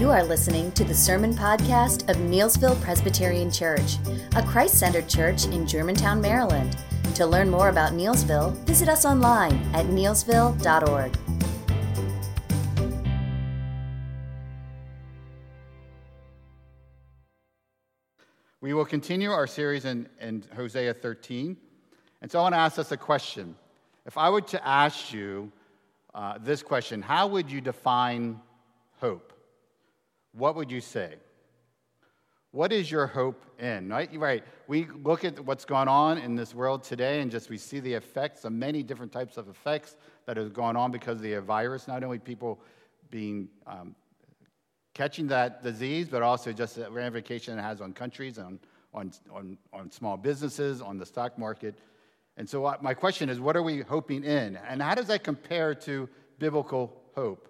You are listening to the Sermon Podcast of Neelsville Presbyterian Church, a Christ centered church in Germantown, Maryland. To learn more about Neelsville, visit us online at neelsville.org. We will continue our series in, in Hosea 13. And so I want to ask us a question. If I were to ask you uh, this question, how would you define hope? What would you say? What is your hope in? Right? Right. We look at what's going on in this world today and just we see the effects of many different types of effects that are going on because of the virus. Not only people being um, catching that disease, but also just the ramification it has on countries and on, on, on small businesses, on the stock market. And so, my question is what are we hoping in? And how does that compare to biblical hope?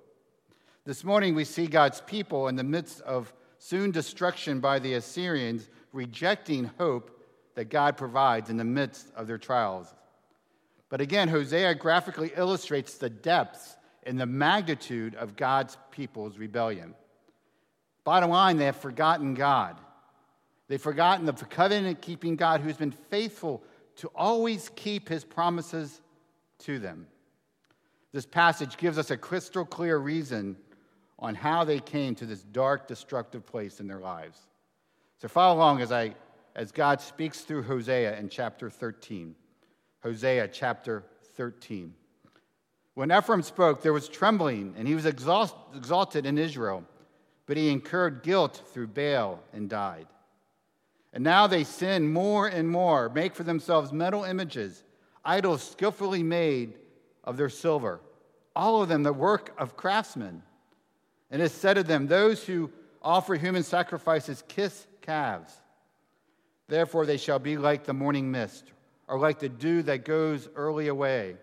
This morning, we see God's people in the midst of soon destruction by the Assyrians, rejecting hope that God provides in the midst of their trials. But again, Hosea graphically illustrates the depths and the magnitude of God's people's rebellion. Bottom line, they have forgotten God. They've forgotten the covenant keeping God who's been faithful to always keep his promises to them. This passage gives us a crystal clear reason on how they came to this dark, destructive place in their lives. So follow along as, I, as God speaks through Hosea in chapter 13. Hosea chapter 13. When Ephraim spoke, there was trembling, and he was exhaust, exalted in Israel, but he incurred guilt through Baal and died. And now they sin more and more, make for themselves metal images, idols skillfully made of their silver, all of them the work of craftsmen. And it said of them, Those who offer human sacrifices kiss calves. Therefore they shall be like the morning mist, or like the dew that goes early away,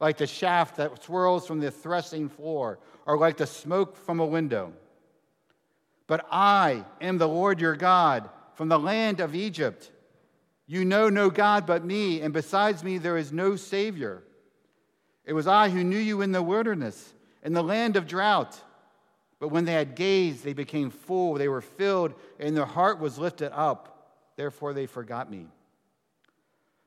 like the shaft that swirls from the threshing floor, or like the smoke from a window. But I am the Lord your God from the land of Egypt. You know no God but me, and besides me there is no Savior. It was I who knew you in the wilderness, in the land of drought. But when they had gazed, they became full, they were filled, and their heart was lifted up. Therefore they forgot me.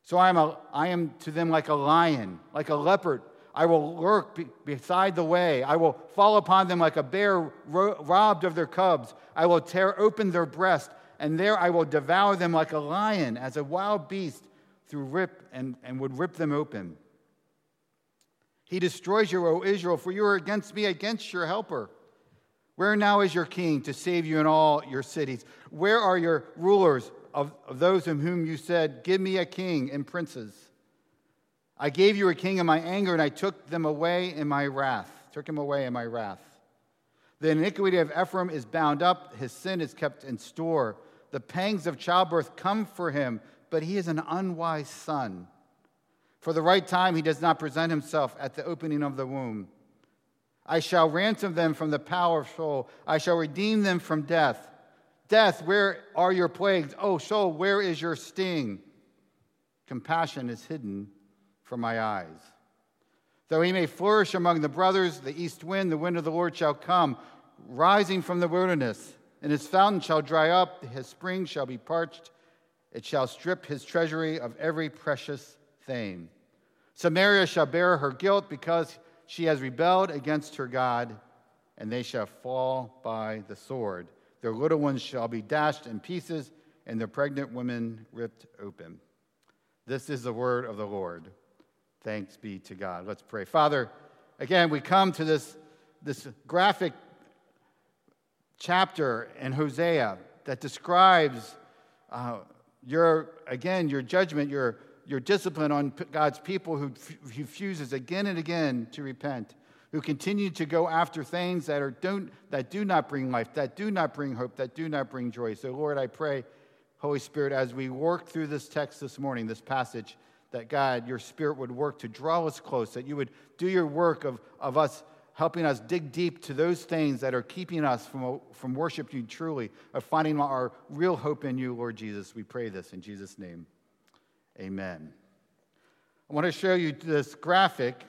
So I am, a, I am to them like a lion, like a leopard. I will lurk be, beside the way. I will fall upon them like a bear ro- robbed of their cubs. I will tear open their breast and there I will devour them like a lion, as a wild beast through rip and, and would rip them open. He destroys you, O Israel, for you are against me, against your helper. Where now is your king to save you in all your cities? Where are your rulers of, of those of whom you said, Give me a king and princes? I gave you a king in my anger, and I took them away in my wrath. Took him away in my wrath. The iniquity of Ephraim is bound up, his sin is kept in store. The pangs of childbirth come for him, but he is an unwise son. For the right time, he does not present himself at the opening of the womb. I shall ransom them from the power of Sheol. I shall redeem them from death. Death, where are your plagues? Oh, Sheol, where is your sting? Compassion is hidden from my eyes. Though he may flourish among the brothers, the east wind, the wind of the Lord shall come, rising from the wilderness and his fountain shall dry up, his spring shall be parched, it shall strip his treasury of every precious thing. Samaria shall bear her guilt because she has rebelled against her God, and they shall fall by the sword. Their little ones shall be dashed in pieces, and their pregnant women ripped open. This is the word of the Lord. Thanks be to God. Let's pray. Father, again, we come to this, this graphic chapter in Hosea that describes uh, your, again, your judgment, your, your discipline on God's people who refuses again and again to repent, who continue to go after things that, are, don't, that do not bring life, that do not bring hope, that do not bring joy. So, Lord, I pray, Holy Spirit, as we work through this text this morning, this passage, that God, your Spirit would work to draw us close, that you would do your work of, of us helping us dig deep to those things that are keeping us from, from worshiping you truly, of finding our real hope in you, Lord Jesus. We pray this in Jesus' name. Amen. I want to show you this graphic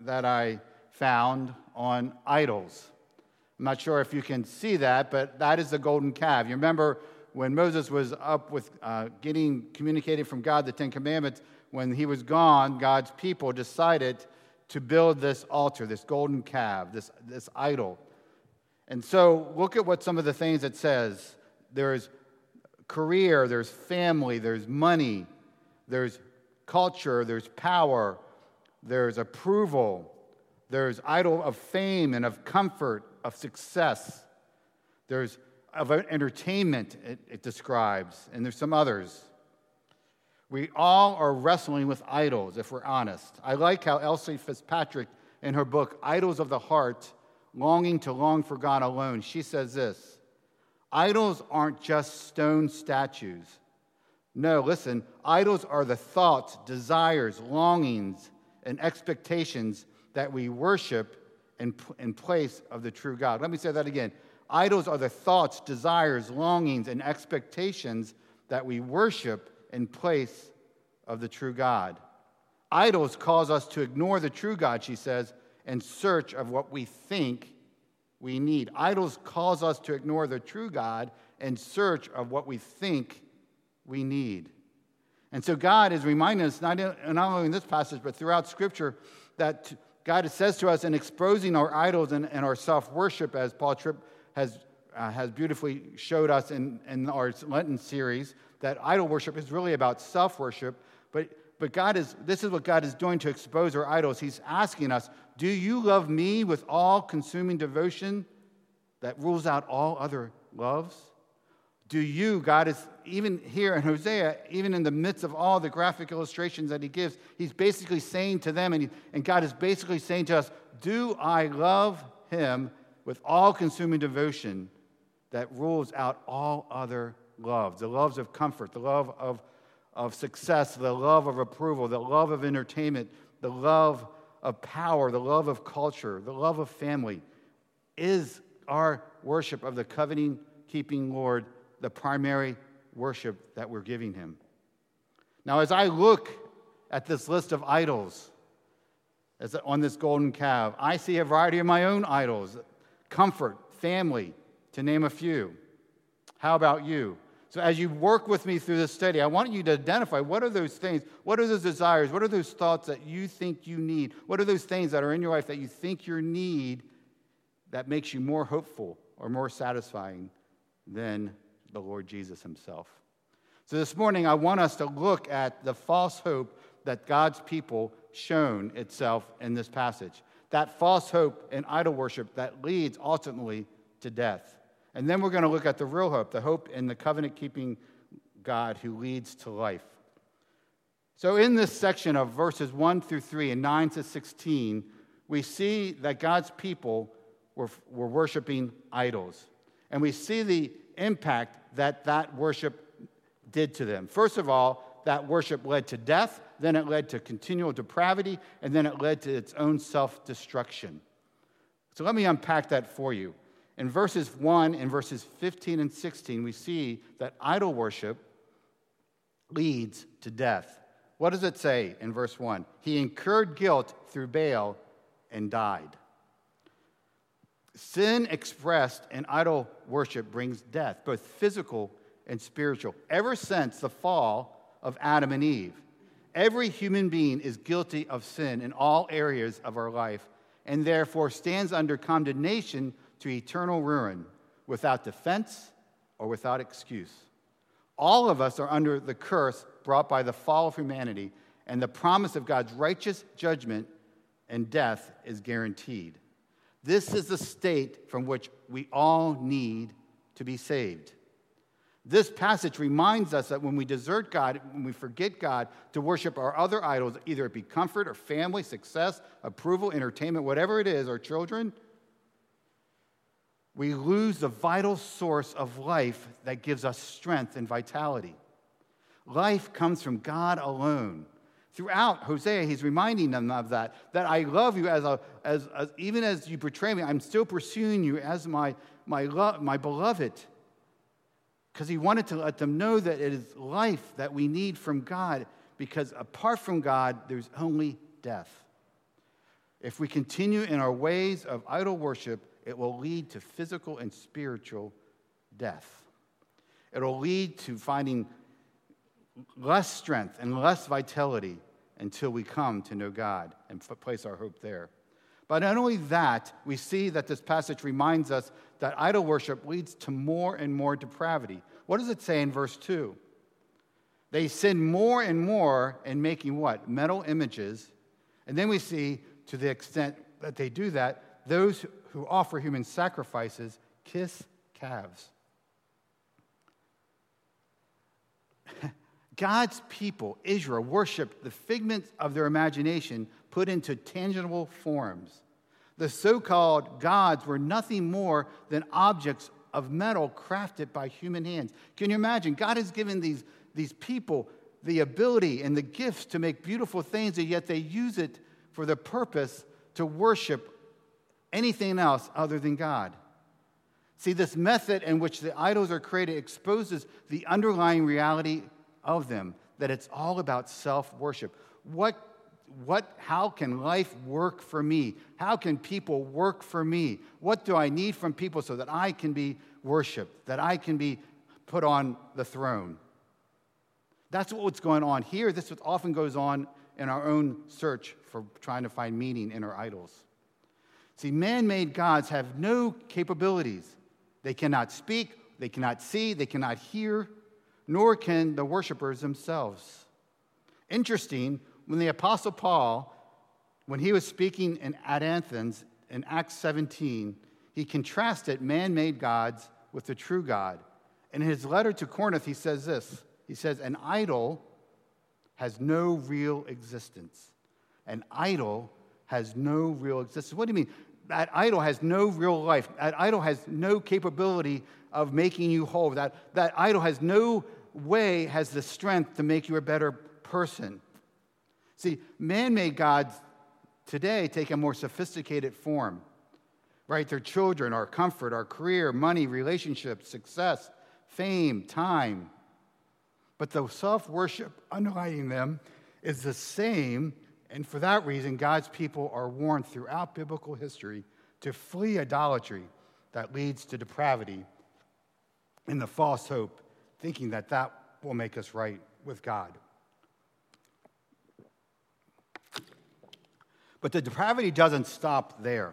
that I found on idols. I'm not sure if you can see that, but that is the golden calf. You remember when Moses was up with uh, getting communicated from God the Ten Commandments, when he was gone, God's people decided to build this altar, this golden calf, this, this idol. And so look at what some of the things it says. There's career, there's family, there's money, there's culture, there's power, there's approval, there's idol of fame and of comfort, of success. There's of entertainment, it, it describes, and there's some others. We all are wrestling with idols, if we're honest. I like how Elyse Fitzpatrick, in her book, Idols of the Heart, Longing to Long for God Alone, she says this Idols aren't just stone statues. No, listen, idols are the thoughts, desires, longings, and expectations that we worship in, in place of the true God. Let me say that again. Idols are the thoughts, desires, longings, and expectations that we worship in place of the true God. Idols cause us to ignore the true God, she says, in search of what we think we need. Idols cause us to ignore the true God in search of what we think we need. And so God is reminding us, not, not only in this passage, but throughout Scripture, that God says to us in exposing our idols and, and our self worship, as Paul Tripp has, uh, has beautifully showed us in, in our Lenten series, that idol worship is really about self worship. But, but God is, this is what God is doing to expose our idols. He's asking us, Do you love me with all consuming devotion that rules out all other loves? Do you, God is, even here in Hosea, even in the midst of all the graphic illustrations that he gives, he's basically saying to them, and, he, and God is basically saying to us, Do I love him with all consuming devotion that rules out all other loves the loves of comfort, the love of, of success, the love of approval, the love of entertainment, the love of power, the love of culture, the love of family. Is our worship of the covenant keeping Lord the primary worship that we're giving him. Now, as I look at this list of idols on this golden calf, I see a variety of my own idols comfort, family, to name a few. How about you? So, as you work with me through this study, I want you to identify what are those things, what are those desires, what are those thoughts that you think you need, what are those things that are in your life that you think you need that makes you more hopeful or more satisfying than the Lord Jesus himself. So this morning, I want us to look at the false hope that God's people shown itself in this passage. That false hope in idol worship that leads ultimately to death. And then we're going to look at the real hope, the hope in the covenant keeping God who leads to life. So, in this section of verses 1 through 3 and 9 to 16, we see that God's people were, were worshiping idols. And we see the impact that that worship did to them. First of all, that worship led to death, then it led to continual depravity, and then it led to its own self destruction. So let me unpack that for you. In verses 1 and verses 15 and 16, we see that idol worship leads to death. What does it say in verse 1? He incurred guilt through Baal and died. Sin expressed in idol worship brings death, both physical and spiritual. Ever since the fall of Adam and Eve, every human being is guilty of sin in all areas of our life and therefore stands under condemnation to eternal ruin without defense or without excuse. All of us are under the curse brought by the fall of humanity, and the promise of God's righteous judgment and death is guaranteed. This is the state from which we all need to be saved. This passage reminds us that when we desert God, when we forget God to worship our other idols, either it be comfort or family, success, approval, entertainment, whatever it is, our children, we lose the vital source of life that gives us strength and vitality. Life comes from God alone. Throughout Hosea, he's reminding them of that, that I love you as, a, as, as even as you betray me, I'm still pursuing you as my, my, my beloved. Because he wanted to let them know that it is life that we need from God, because apart from God, there's only death. If we continue in our ways of idol worship, it will lead to physical and spiritual death. It'll lead to finding less strength and less vitality until we come to know God and place our hope there. But not only that, we see that this passage reminds us that idol worship leads to more and more depravity. What does it say in verse 2? They sin more and more in making what? Metal images. And then we see, to the extent that they do that, those who offer human sacrifices kiss calves. God's people, Israel, worshiped the figments of their imagination put into tangible forms. The so called gods were nothing more than objects of metal crafted by human hands. Can you imagine? God has given these, these people the ability and the gifts to make beautiful things, and yet they use it for the purpose to worship anything else other than God. See, this method in which the idols are created exposes the underlying reality of them, that it's all about self worship. What, what, how can life work for me? How can people work for me? What do I need from people so that I can be worshiped, that I can be put on the throne? That's what's going on here. This what often goes on in our own search for trying to find meaning in our idols. See, man made gods have no capabilities. They cannot speak, they cannot see, they cannot hear, nor can the worshipers themselves. Interesting, when the Apostle Paul, when he was speaking in, at Athens in Acts 17, he contrasted man made gods with the true God. And in his letter to Corinth, he says this He says, An idol has no real existence. An idol has no real existence. What do you mean? That idol has no real life. That idol has no capability of making you whole. That, that idol has no way, has the strength to make you a better person. See, man made gods today take a more sophisticated form, right? Their children, our comfort, our career, money, relationships, success, fame, time. But the self worship underlying them is the same, and for that reason, God's people are warned throughout biblical history to flee idolatry that leads to depravity and the false hope, thinking that that will make us right with God. But the depravity doesn't stop there.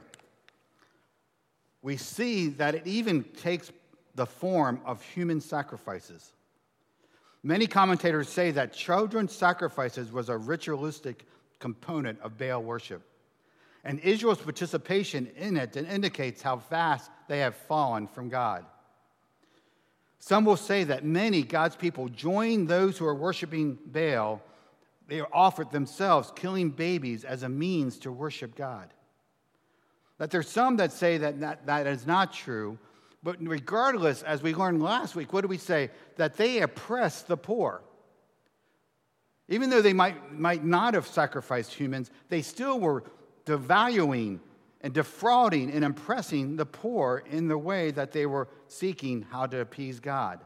We see that it even takes the form of human sacrifices. Many commentators say that children's sacrifices was a ritualistic component of Baal worship. And Israel's participation in it indicates how fast they have fallen from God. Some will say that many God's people join those who are worshiping Baal. They offered themselves killing babies as a means to worship God. That there's some that say that that, that is not true, but regardless, as we learned last week, what do we say? That they oppress the poor. Even though they might, might not have sacrificed humans, they still were devaluing and defrauding and oppressing the poor in the way that they were seeking how to appease God.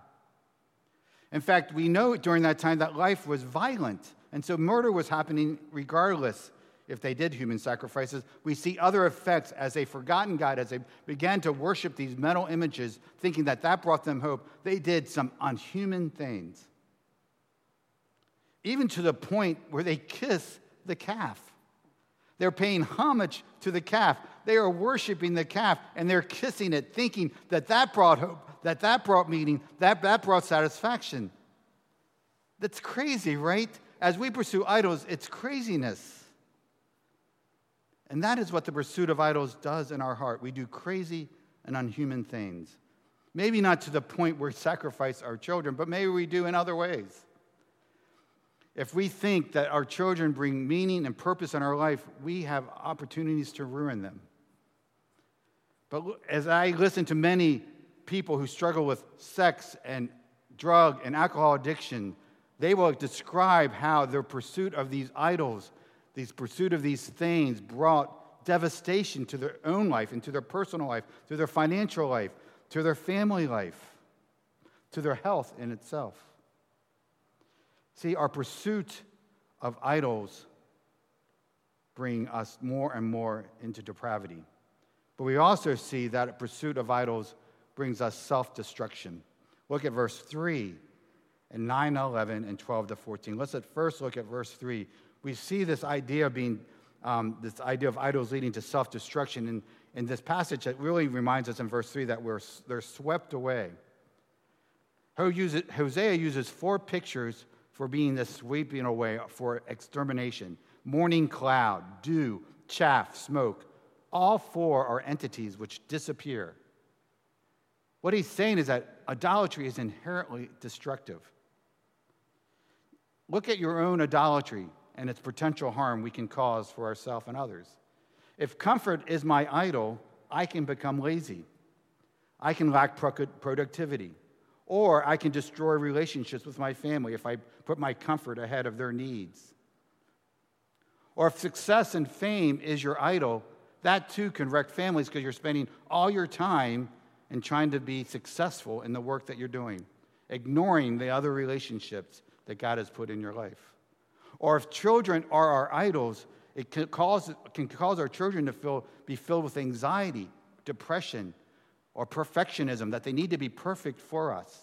In fact, we know during that time that life was violent, and so murder was happening regardless if they did human sacrifices. We see other effects as they forgotten God, as they began to worship these metal images, thinking that that brought them hope. They did some unhuman things, even to the point where they kiss the calf. They're paying homage to the calf. They are worshiping the calf and they're kissing it, thinking that that brought hope, that that brought meaning, that that brought satisfaction. That's crazy, right? As we pursue idols, it's craziness. And that is what the pursuit of idols does in our heart. We do crazy and unhuman things. Maybe not to the point where we sacrifice our children, but maybe we do in other ways. If we think that our children bring meaning and purpose in our life, we have opportunities to ruin them. But as I listen to many people who struggle with sex and drug and alcohol addiction, they will describe how their pursuit of these idols these pursuit of these things brought devastation to their own life and to their personal life, to their financial life, to their family life, to their health in itself. See, our pursuit of idols bring us more and more into depravity. But we also see that pursuit of idols brings us self destruction. Look at verse 3 and 9, 11, and 12 to 14. Let's at first look at verse 3. We see this idea of being, um, this idea of idols leading to self destruction. And in this passage, it really reminds us in verse 3 that we're, they're swept away. Hosea uses four pictures for being the sweeping away for extermination morning cloud, dew, chaff, smoke. All four are entities which disappear. What he's saying is that idolatry is inherently destructive. Look at your own idolatry and its potential harm we can cause for ourselves and others. If comfort is my idol, I can become lazy. I can lack productivity. Or I can destroy relationships with my family if I put my comfort ahead of their needs. Or if success and fame is your idol, that too can wreck families because you're spending all your time in trying to be successful in the work that you're doing, ignoring the other relationships that God has put in your life. Or if children are our idols, it can cause, can cause our children to feel, be filled with anxiety, depression, or perfectionism, that they need to be perfect for us.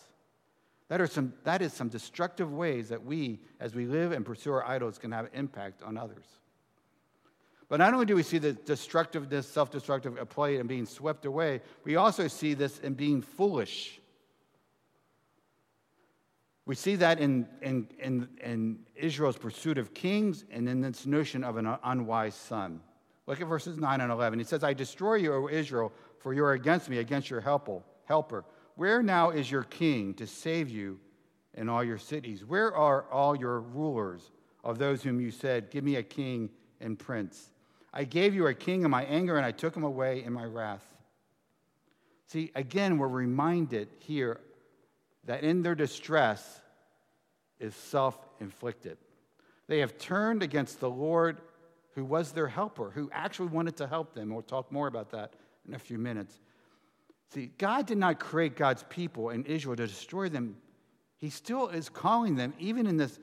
That, are some, that is some destructive ways that we, as we live and pursue our idols, can have impact on others. But not only do we see the destructiveness, self destructive play and being swept away, we also see this in being foolish. We see that in, in, in, in, Israel's pursuit of kings and in this notion of an unwise son. Look at verses 9 and 11. He says, I destroy you, O Israel, for you are against me, against your helper. Where now is your king to save you in all your cities? Where are all your rulers of those whom you said, Give me a king and prince? I gave you a king in my anger, and I took him away in my wrath. See, again, we're reminded here that in their distress is self inflicted. They have turned against the Lord who was their helper, who actually wanted to help them. We'll talk more about that in a few minutes. See, God did not create God's people in Israel to destroy them. He still is calling them, even in this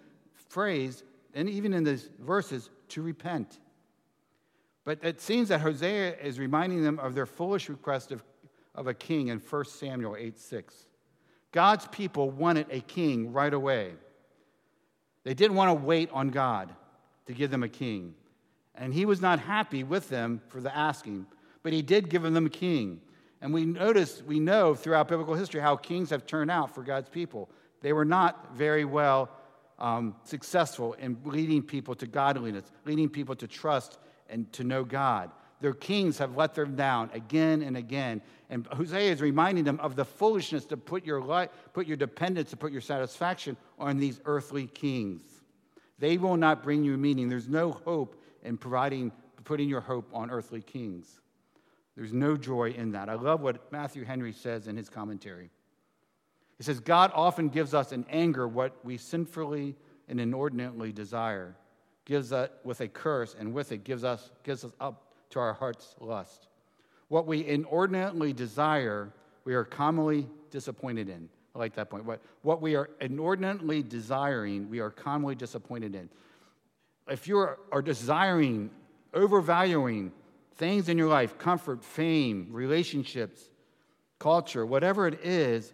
phrase and even in these verses, to repent. But it seems that Hosea is reminding them of their foolish request of, of a king in 1 Samuel 8 6. God's people wanted a king right away. They didn't want to wait on God to give them a king. And he was not happy with them for the asking, but he did give them a king. And we notice, we know throughout biblical history how kings have turned out for God's people. They were not very well um, successful in leading people to godliness, leading people to trust and to know God. Their kings have let them down again and again. And Hosea is reminding them of the foolishness to put your, life, put your dependence, to put your satisfaction on these earthly kings. They will not bring you meaning. There's no hope in providing, putting your hope on earthly kings. There's no joy in that. I love what Matthew Henry says in his commentary. He says, God often gives us in anger what we sinfully and inordinately desire gives us with a curse, and with it gives us, gives us up to our heart's lust. What we inordinately desire, we are commonly disappointed in. I like that point. What, what we are inordinately desiring, we are commonly disappointed in. If you are, are desiring, overvaluing things in your life, comfort, fame, relationships, culture, whatever it is,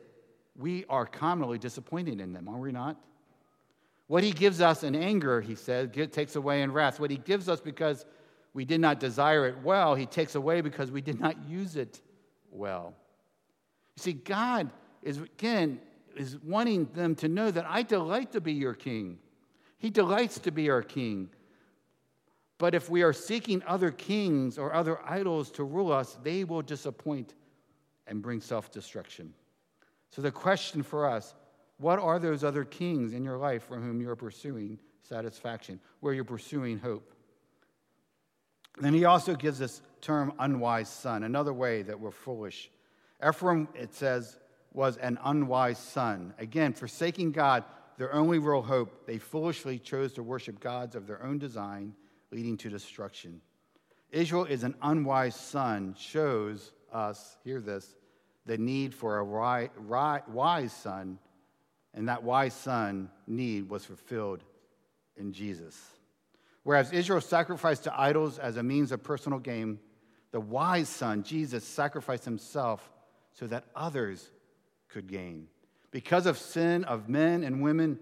we are commonly disappointed in them, are we not? What he gives us in anger, he says, takes away in wrath. What he gives us because we did not desire it well, he takes away because we did not use it well. You see, God is, again, is wanting them to know that I delight to be your king. He delights to be our king. But if we are seeking other kings or other idols to rule us, they will disappoint and bring self destruction. So the question for us what are those other kings in your life from whom you're pursuing satisfaction, where you're pursuing hope? Then he also gives this term unwise son, another way that we're foolish. Ephraim, it says, was an unwise son. Again, forsaking God, their only real hope, they foolishly chose to worship gods of their own design, leading to destruction. Israel is an unwise son, shows us, hear this, the need for a wise son and that wise son need was fulfilled in Jesus. Whereas Israel sacrificed to idols as a means of personal gain, the wise son, Jesus, sacrificed himself so that others could gain. Because of sin of men and women,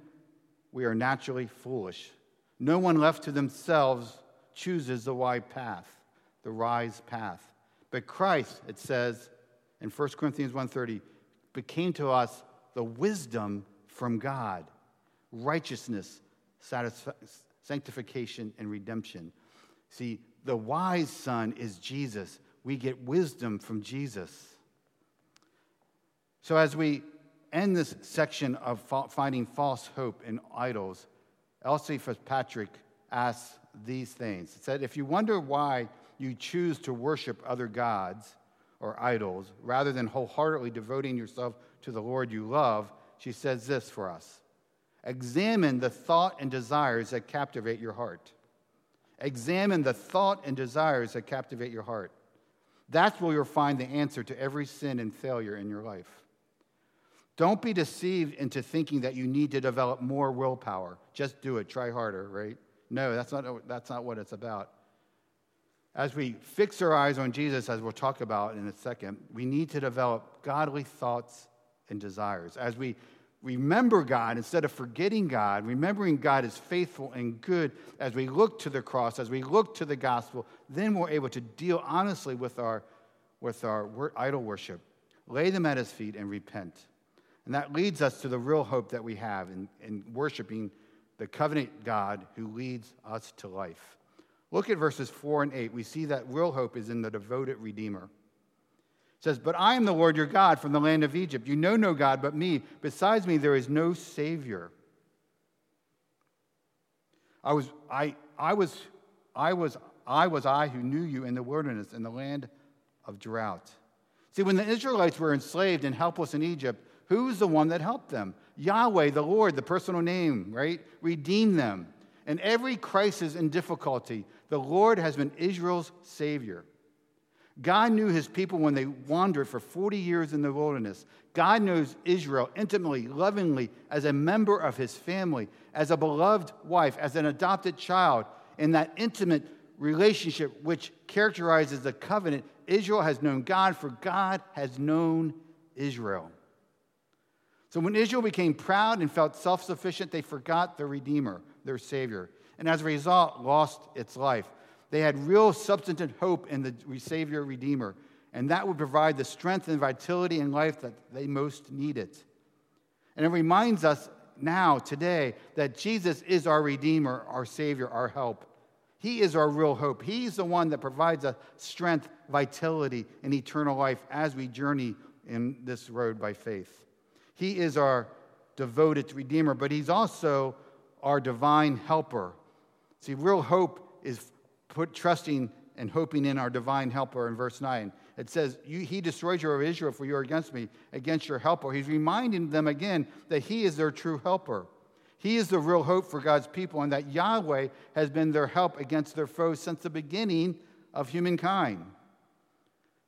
we are naturally foolish. No one left to themselves chooses the wide path, the rise path. But Christ, it says in 1 Corinthians 1:30, became to us the wisdom from God, righteousness, sanctification, and redemption. See, the wise son is Jesus. We get wisdom from Jesus. So, as we end this section of finding false hope in idols, Elyse Fitzpatrick asks these things. It said, If you wonder why you choose to worship other gods or idols rather than wholeheartedly devoting yourself to the Lord you love, she says this for us Examine the thought and desires that captivate your heart. Examine the thought and desires that captivate your heart. That's where you'll find the answer to every sin and failure in your life. Don't be deceived into thinking that you need to develop more willpower. Just do it, try harder, right? No, that's not, that's not what it's about. As we fix our eyes on Jesus, as we'll talk about in a second, we need to develop godly thoughts and desires. As we remember God instead of forgetting God, remembering God is faithful and good, as we look to the cross, as we look to the gospel, then we're able to deal honestly with our, with our idol worship, lay them at his feet, and repent. And that leads us to the real hope that we have in, in worshiping the covenant God who leads us to life. Look at verses 4 and 8. We see that real hope is in the devoted Redeemer. It says, But I am the Lord your God from the land of Egypt. You know no God but me. Besides me, there is no Savior. I was, I, I was, I was, I was I who knew you in the wilderness, in the land of drought. See, when the Israelites were enslaved and helpless in Egypt, who's the one that helped them? Yahweh, the Lord, the personal name, right? Redeemed them. In every crisis and difficulty, the Lord has been Israel's Savior. God knew his people when they wandered for 40 years in the wilderness. God knows Israel intimately, lovingly, as a member of his family, as a beloved wife, as an adopted child. In that intimate relationship which characterizes the covenant, Israel has known God, for God has known Israel. So when Israel became proud and felt self sufficient, they forgot their Redeemer, their Savior, and as a result, lost its life. They had real substantive hope in the Savior Redeemer, and that would provide the strength and vitality in life that they most needed. And it reminds us now, today, that Jesus is our Redeemer, our Savior, our help. He is our real hope. He's the one that provides us strength, vitality, and eternal life as we journey in this road by faith. He is our devoted Redeemer, but He's also our divine helper. See, real hope is put trusting and hoping in our divine helper in verse 9. It says, He destroyed you of Israel, for you are against me, against your helper. He's reminding them again that He is their true helper. He is the real hope for God's people, and that Yahweh has been their help against their foes since the beginning of humankind.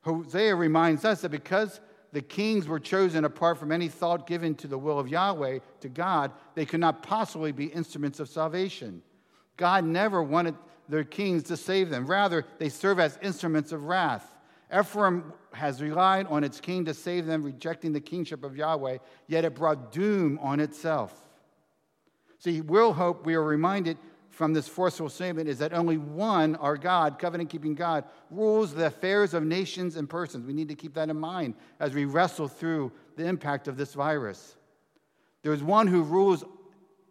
Hosea reminds us that because the kings were chosen apart from any thought given to the will of Yahweh, to God, they could not possibly be instruments of salvation. God never wanted their kings to save them. Rather, they serve as instruments of wrath. Ephraim has relied on its king to save them, rejecting the kingship of Yahweh, yet it brought doom on itself. See, will hope, we are reminded, from this forceful statement is that only one, our God, covenant keeping God, rules the affairs of nations and persons. We need to keep that in mind as we wrestle through the impact of this virus. There's one who rules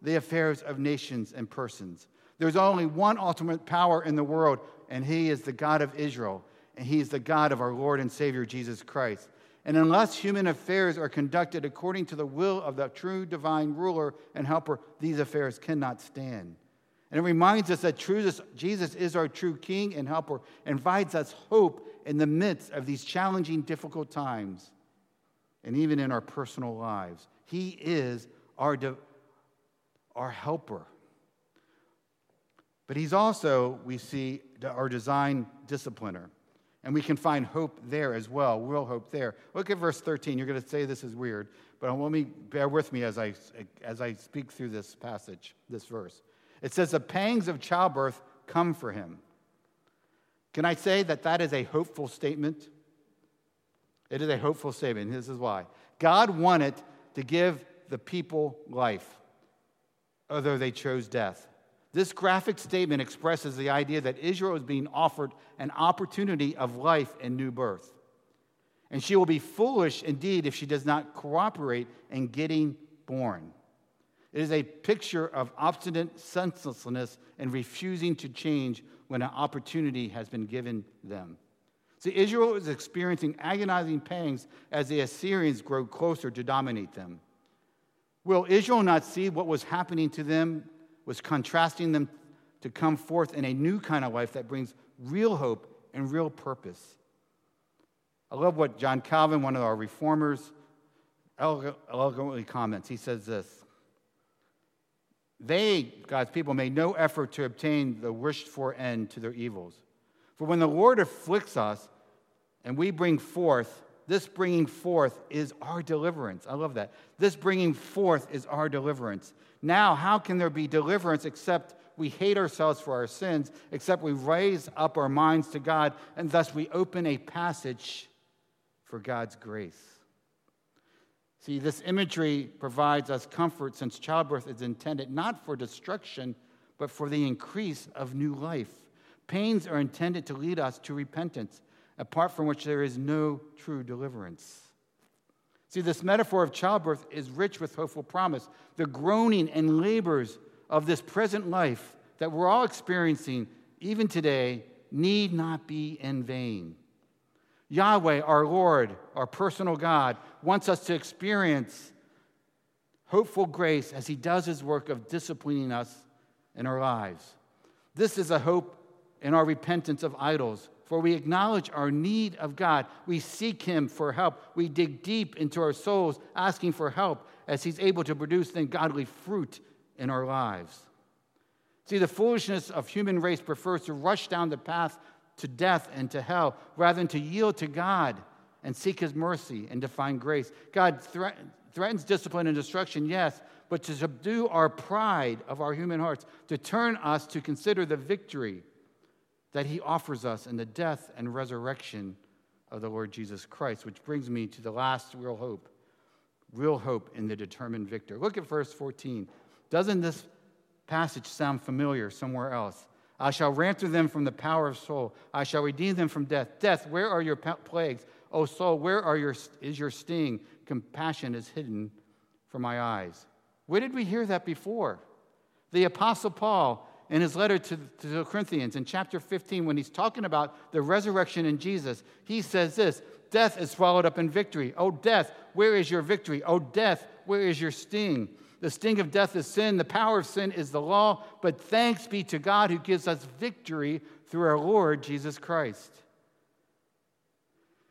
the affairs of nations and persons. There's only one ultimate power in the world, and He is the God of Israel, and He is the God of our Lord and Savior Jesus Christ. And unless human affairs are conducted according to the will of the true divine ruler and helper, these affairs cannot stand. And it reminds us that Jesus is our true King and helper, and provides us hope in the midst of these challenging, difficult times, and even in our personal lives. He is our, our helper. But He's also, we see, our design discipliner. And we can find hope there as well, real hope there. Look at verse 13. You're going to say this is weird, but let me bear with me as I, as I speak through this passage, this verse. It says, The pangs of childbirth come for him. Can I say that that is a hopeful statement? It is a hopeful statement. This is why. God wanted to give the people life, although they chose death. This graphic statement expresses the idea that Israel is being offered an opportunity of life and new birth. And she will be foolish indeed if she does not cooperate in getting born. It is a picture of obstinate senselessness and refusing to change when an opportunity has been given them. See, Israel is experiencing agonizing pangs as the Assyrians grow closer to dominate them. Will Israel not see what was happening to them was contrasting them to come forth in a new kind of life that brings real hope and real purpose? I love what John Calvin, one of our reformers, eloquently comments. He says this They, God's people, made no effort to obtain the wished for end to their evils. For when the Lord afflicts us and we bring forth this bringing forth is our deliverance. I love that. This bringing forth is our deliverance. Now, how can there be deliverance except we hate ourselves for our sins, except we raise up our minds to God, and thus we open a passage for God's grace? See, this imagery provides us comfort since childbirth is intended not for destruction, but for the increase of new life. Pains are intended to lead us to repentance apart from which there is no true deliverance. See, this metaphor of childbirth is rich with hopeful promise. The groaning and labors of this present life that we're all experiencing, even today, need not be in vain. Yahweh, our Lord, our personal God, wants us to experience hopeful grace as He does His work of disciplining us in our lives. This is a hope in our repentance of idols for we acknowledge our need of God. We seek Him for help. We dig deep into our souls, asking for help as He's able to produce then godly fruit in our lives. See, the foolishness of human race prefers to rush down the path to death and to hell rather than to yield to God and seek His mercy and to find grace. God threatens discipline and destruction, yes, but to subdue our pride of our human hearts, to turn us to consider the victory that he offers us in the death and resurrection of the Lord Jesus Christ, which brings me to the last real hope real hope in the determined victor. Look at verse 14. Doesn't this passage sound familiar somewhere else? I shall ransom them from the power of Sheol. I shall redeem them from death. Death, where are your plagues? O Sheol, where are your, is your sting? Compassion is hidden from my eyes. Where did we hear that before? The Apostle Paul in his letter to, to the Corinthians in chapter 15, when he's talking about the resurrection in Jesus, he says this Death is swallowed up in victory. Oh, death, where is your victory? Oh, death, where is your sting? The sting of death is sin. The power of sin is the law. But thanks be to God who gives us victory through our Lord Jesus Christ.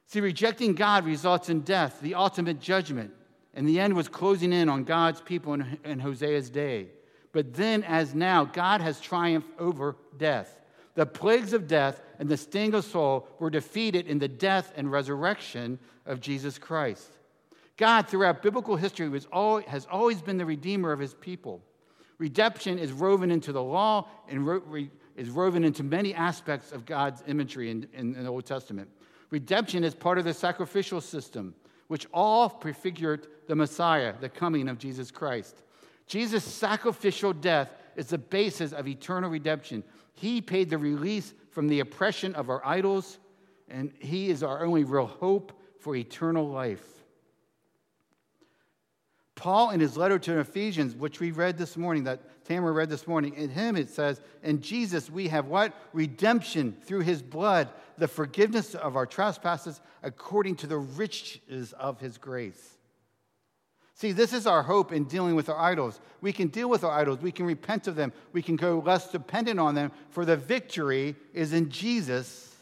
See, rejecting God results in death, the ultimate judgment. And the end was closing in on God's people in, in Hosea's day. But then, as now, God has triumphed over death. The plagues of death and the sting of Sheol were defeated in the death and resurrection of Jesus Christ. God, throughout biblical history, always, has always been the redeemer of his people. Redemption is woven into the law and ro- is woven into many aspects of God's imagery in, in, in the Old Testament. Redemption is part of the sacrificial system, which all prefigured the Messiah, the coming of Jesus Christ. Jesus' sacrificial death is the basis of eternal redemption. He paid the release from the oppression of our idols, and He is our only real hope for eternal life. Paul, in his letter to Ephesians, which we read this morning, that Tamara read this morning, in him it says, In Jesus we have what? Redemption through his blood, the forgiveness of our trespasses according to the riches of his grace. See, this is our hope in dealing with our idols. We can deal with our idols, we can repent of them, we can go less dependent on them, for the victory is in Jesus,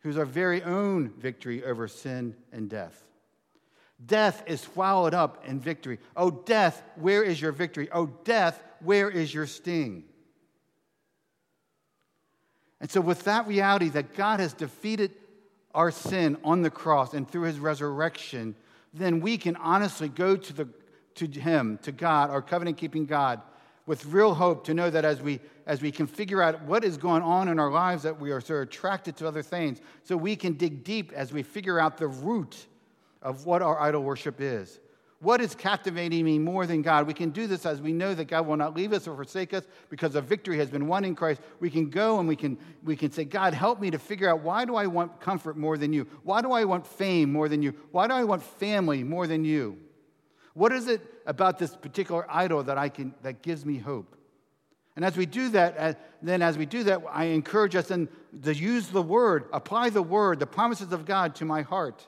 who's our very own victory over sin and death. Death is swallowed up in victory. Oh, death, where is your victory? Oh, death, where is your sting? And so, with that reality that God has defeated our sin on the cross and through his resurrection, then we can honestly go to, the, to Him, to God, our covenant keeping God, with real hope to know that as we as we can figure out what is going on in our lives that we are so attracted to other things so we can dig deep as we figure out the root of what our idol worship is what is captivating me more than God? We can do this as we know that God will not leave us or forsake us because a victory has been won in Christ. We can go and we can, we can say, God, help me to figure out why do I want comfort more than you? Why do I want fame more than you? Why do I want family more than you? What is it about this particular idol that, I can, that gives me hope? And as we do that, uh, then as we do that, I encourage us then to use the word, apply the word, the promises of God to my heart.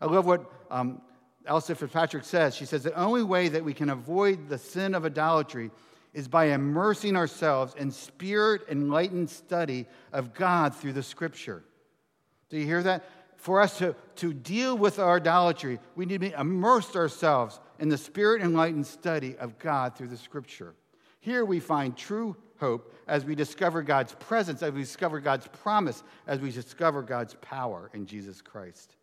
I love what um, Elyse Fitzpatrick says. She says the only way that we can avoid the sin of idolatry is by immersing ourselves in spirit enlightened study of God through the scripture. Do you hear that? For us to, to deal with our idolatry, we need to immerse ourselves in the spirit enlightened study of God through the scripture. Here we find true hope as we discover God's presence, as we discover God's promise, as we discover God's power in Jesus Christ.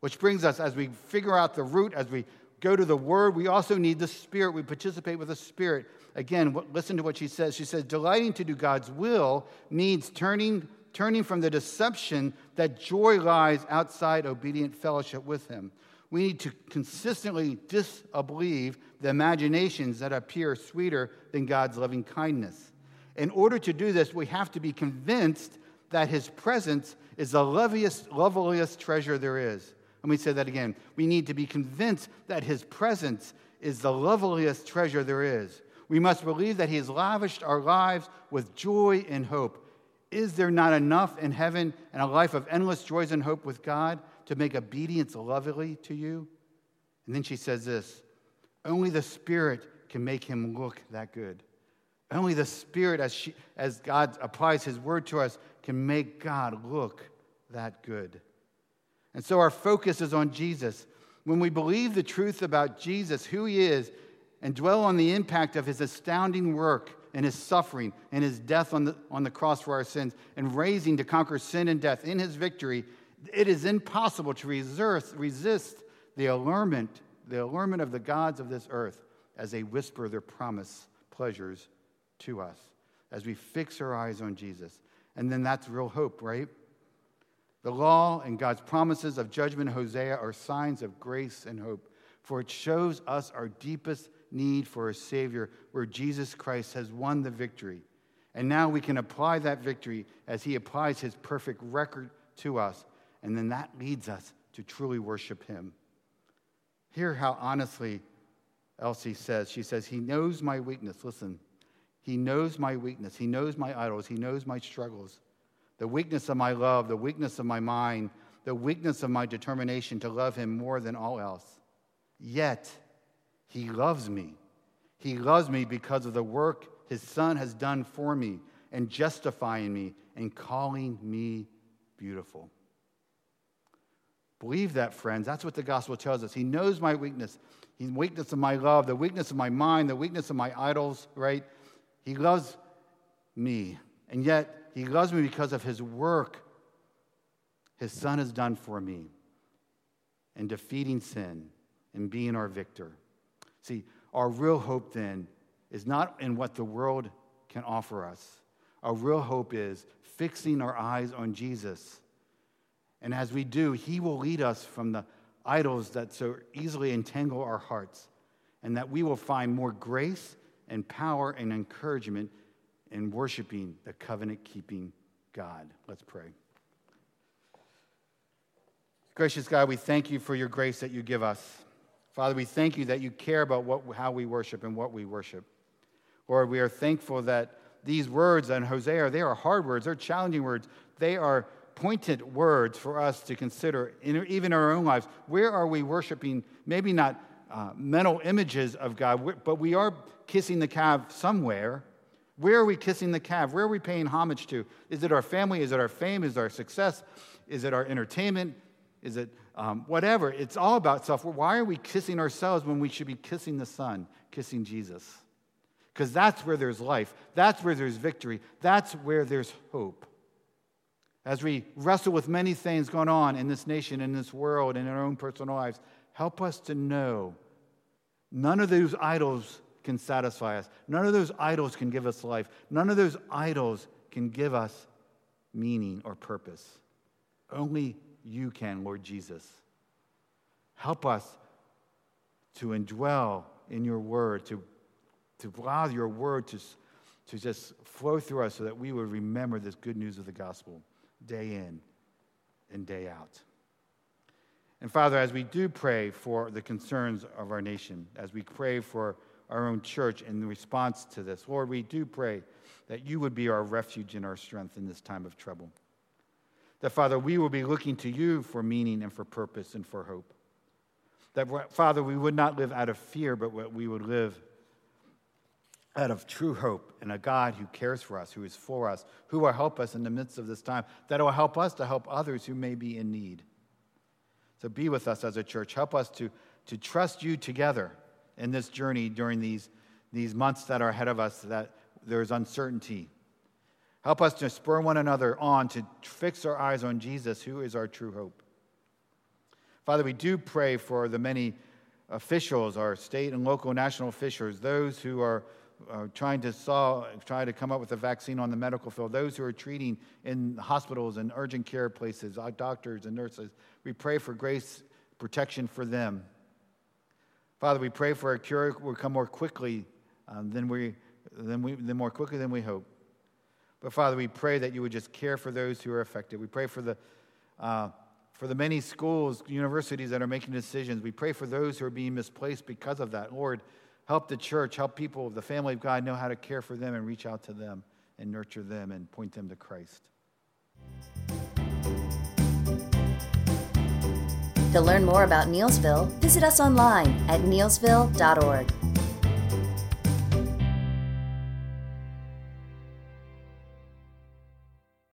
Which brings us, as we figure out the root, as we go to the Word, we also need the Spirit. We participate with the Spirit. Again, listen to what she says. She says, delighting to do God's will means turning, turning from the deception that joy lies outside obedient fellowship with Him. We need to consistently disbelieve the imaginations that appear sweeter than God's loving kindness. In order to do this, we have to be convinced that His presence is the loveliest, loveliest treasure there is. Let me say that again. We need to be convinced that His presence is the loveliest treasure there is. We must believe that He has lavished our lives with joy and hope. Is there not enough in heaven and a life of endless joys and hope with God to make obedience lovely to you? And then she says this only the Spirit can make him look that good. Only the Spirit, as, she, as God applies His word to us, can make God look that good. And so our focus is on Jesus. When we believe the truth about Jesus, who he is, and dwell on the impact of his astounding work and his suffering and his death on the, on the cross for our sins and raising to conquer sin and death in his victory, it is impossible to resist, resist the allurement, the allurement of the gods of this earth as they whisper their promise pleasures to us as we fix our eyes on Jesus. And then that's real hope, right? The law and God's promises of judgment Hosea are signs of grace and hope, for it shows us our deepest need for a Savior where Jesus Christ has won the victory. And now we can apply that victory as He applies His perfect record to us, and then that leads us to truly worship Him. Hear how honestly Elyse says. She says, He knows my weakness. Listen, He knows my weakness. He knows my idols. He knows my struggles the weakness of my love, the weakness of my mind, the weakness of my determination to love him more than all else. Yet, he loves me. He loves me because of the work his son has done for me and justifying me and calling me beautiful. Believe that, friends. That's what the gospel tells us. He knows my weakness, the weakness of my love, the weakness of my mind, the weakness of my idols, right? He loves me. And yet, he loves me because of his work his son has done for me in defeating sin and being our victor. See, our real hope then is not in what the world can offer us. Our real hope is fixing our eyes on Jesus. And as we do, he will lead us from the idols that so easily entangle our hearts, and that we will find more grace and power and encouragement in worshiping the covenant keeping God. Let's pray. Gracious God, we thank you for your grace that you give us. Father, we thank you that you care about what, how we worship and what we worship. Lord, we are thankful that these words in Hosea, they are hard words, they're challenging words, they are pointed words for us to consider, in, even our own lives. Where are we worshiping? Maybe not uh, mental images of God, but we are kissing the calf somewhere. Where are we kissing the calf? Where are we paying homage to? Is it our family? Is it our fame? Is it our success? Is it our entertainment? Is it um, whatever? It's all about self. Why are we kissing ourselves when we should be kissing the Son, kissing Jesus? Because that's where there's life. That's where there's victory. That's where there's hope. As we wrestle with many things going on in this nation, in this world, in our own personal lives, help us to know none of those idols can satisfy us. None of those idols can give us life. None of those idols can give us meaning or purpose. Only you can, Lord Jesus. Help us to indwell in your word, to, to allow your word to, to just flow through us so that we would remember this good news of the gospel day in and day out. And Father, as we do pray for the concerns of our nation, as we pray for our own church in response to this, Lord, we do pray that you would be our refuge and our strength in this time of trouble. That, Father, we will be looking to you for meaning and for purpose and for hope. That, Father, we would not live out of fear, but we would live out of true hope and a God who cares for us, who is for us, who will help us in the midst of this time, that will help us to help others who may be in need. So be with us as a church. Help us to, to trust you together in this journey during these, these months that are ahead of us, that there's uncertainty. Help us to spur one another on to fix our eyes on Jesus, who is our true hope. Father, we do pray for the many officials, our state and local national officials, those who are uh, trying to solve, try to come up with a vaccine on the medical field, those who are treating in hospitals and urgent care places, our doctors and nurses. We pray for grace, protection for them. Father, we pray for a cure will come more quickly um, than, we, than, we, than more quickly than we hope. But Father, we pray that you would just care for those who are affected. We pray for the uh, for the many schools, universities that are making decisions. We pray for those who are being misplaced because of that. Lord, help the church, help people, of the family of God, know how to care for them and reach out to them and nurture them and point them to Christ. To learn more about Neelsville, visit us online at neelsville.org.